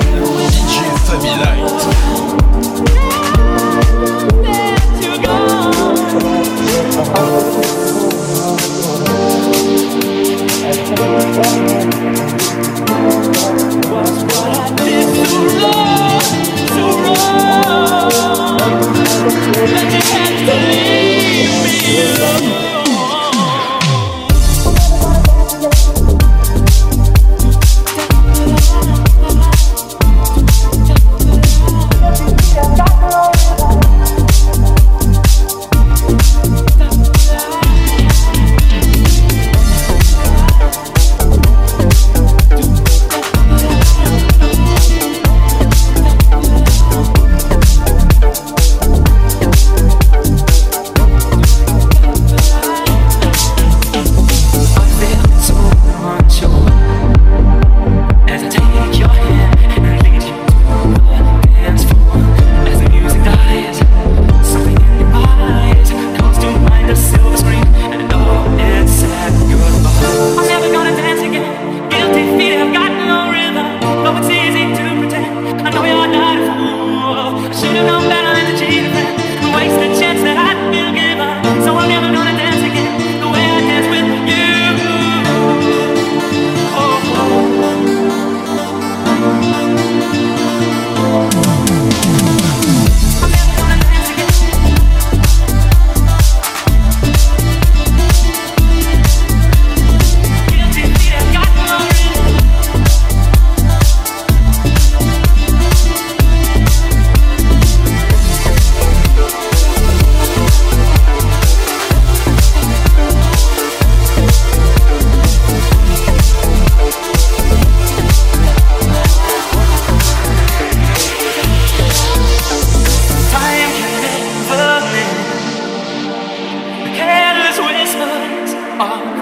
DJ Fabi Light. 啊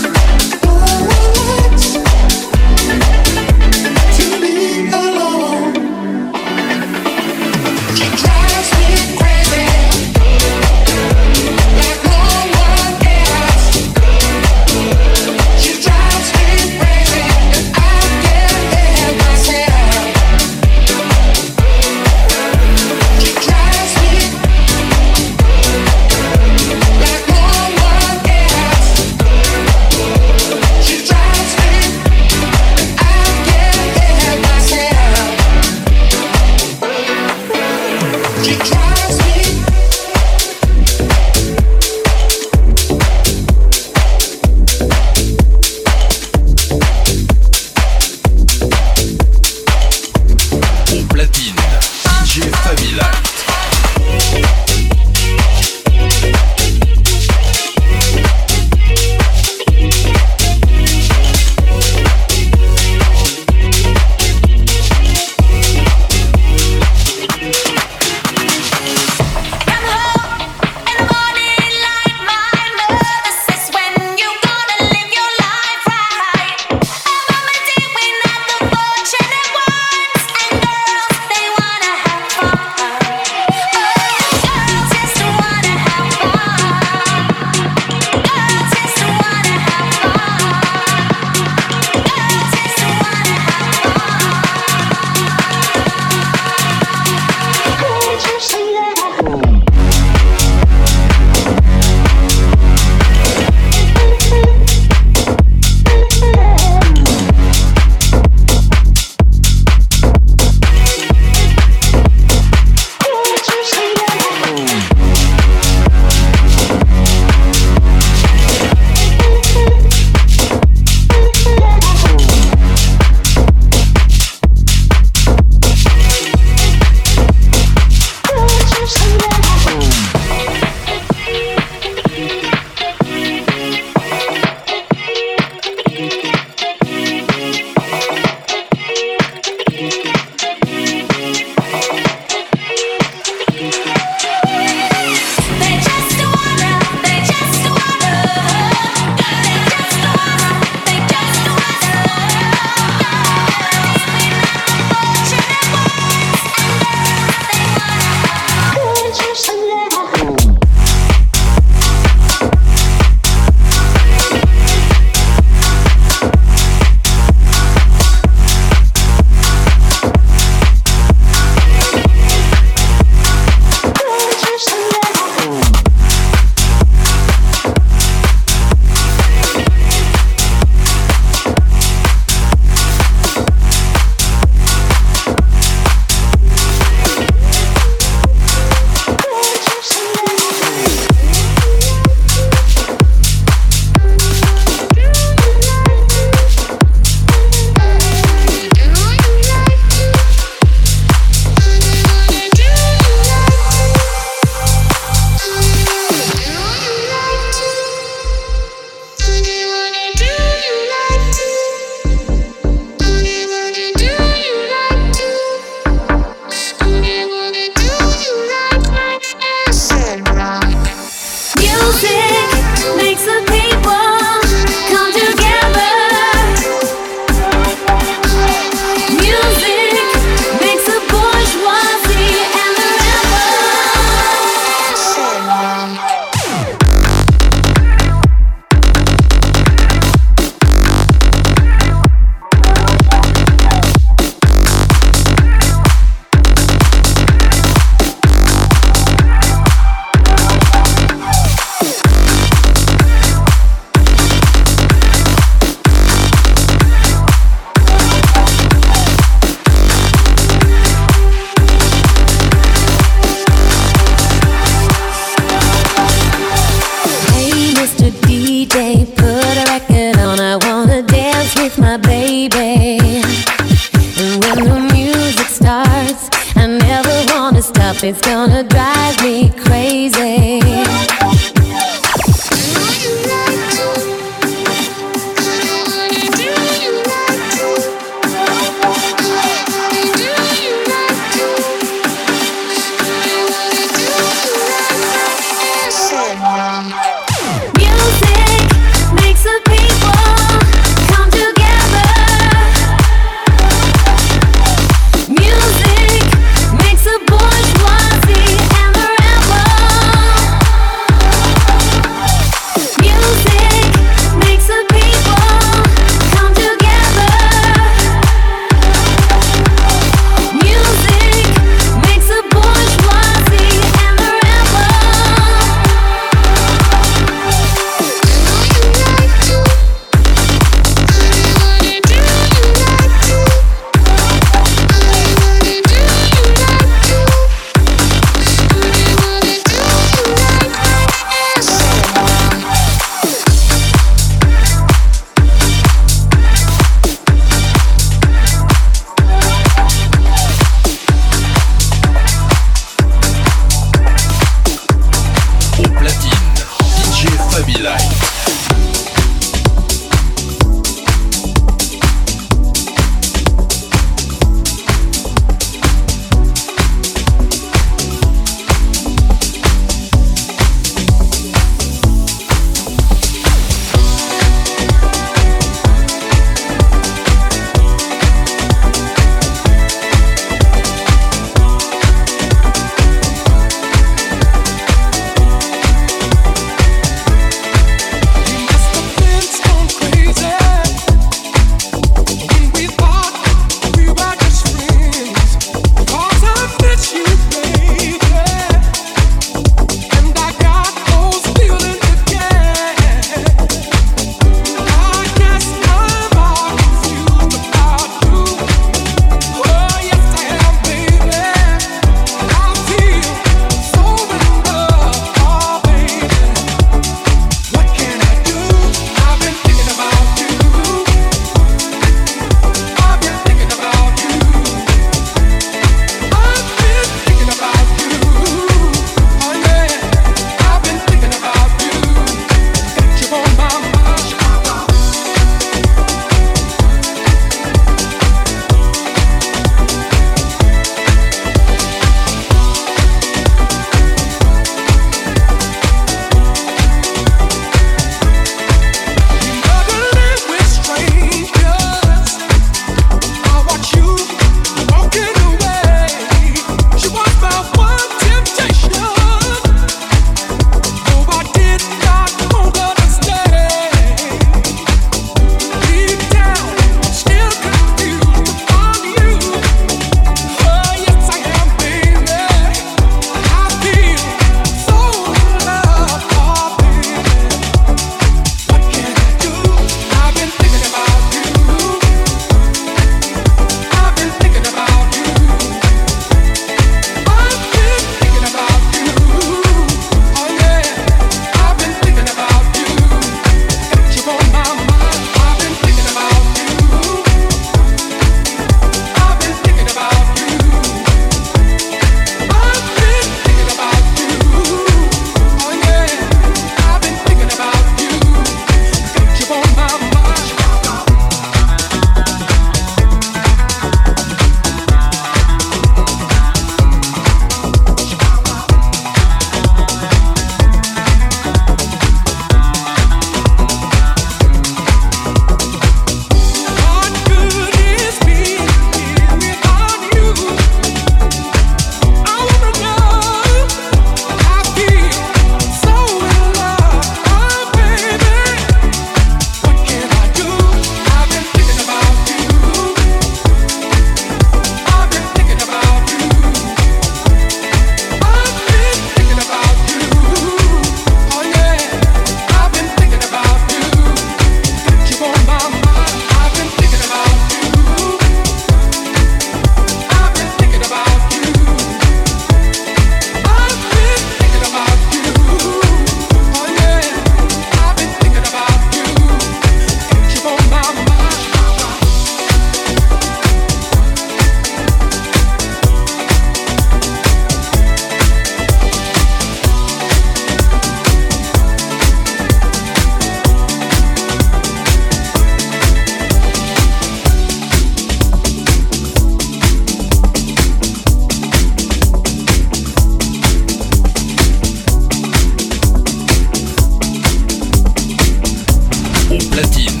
platine.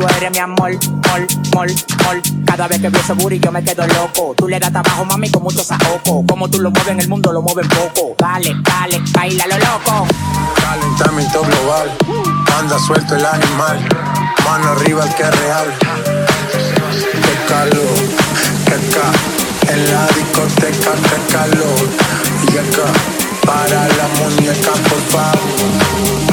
Tú eres mi amor, mol, mol, mol. Cada vez que veo ese booty yo me quedo loco. Tú le das trabajo, mami, con mucho saoco. Como tú lo mueves en el mundo, lo mueves poco. Dale, dale, baila lo loco. Calentamiento global, anda suelto el animal. Mano arriba el que es real. Qué calor, qué ca. En la discoteca, qué calor. Y acá, para la muñeca, por favor.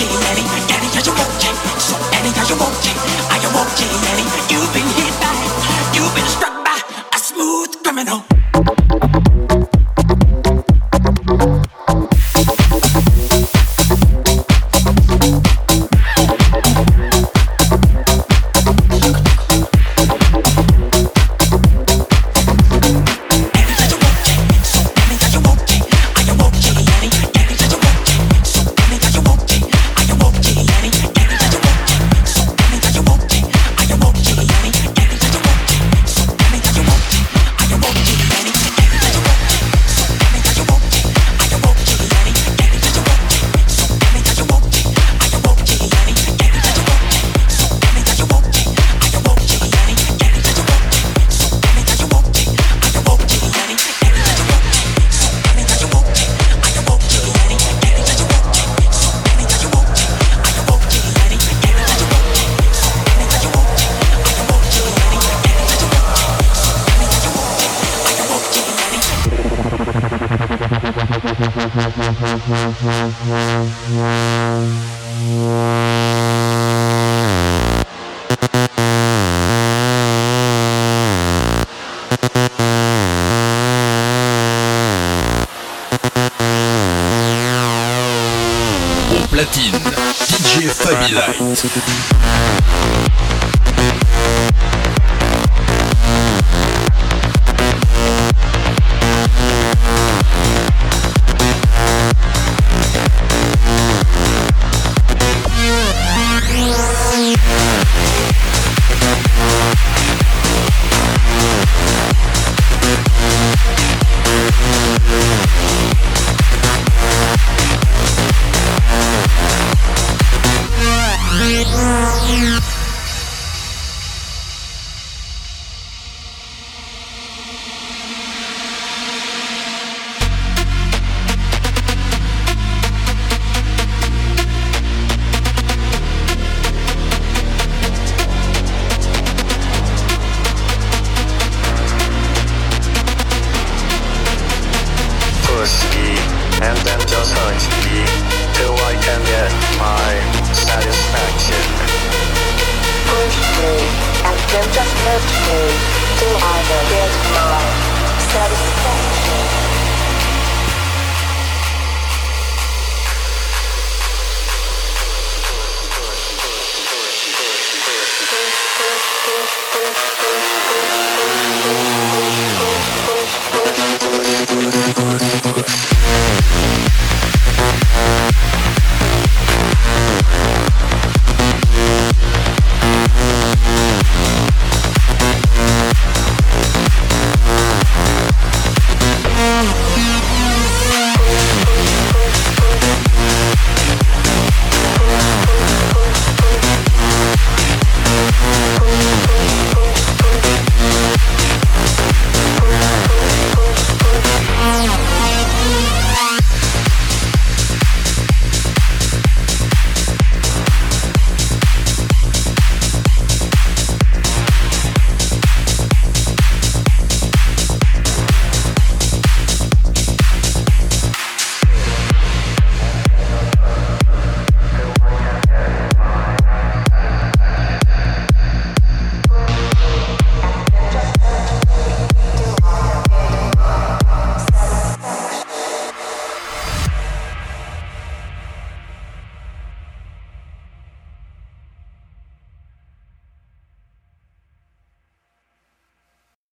Anyhow you want it, so anyhow you want it. Yeah.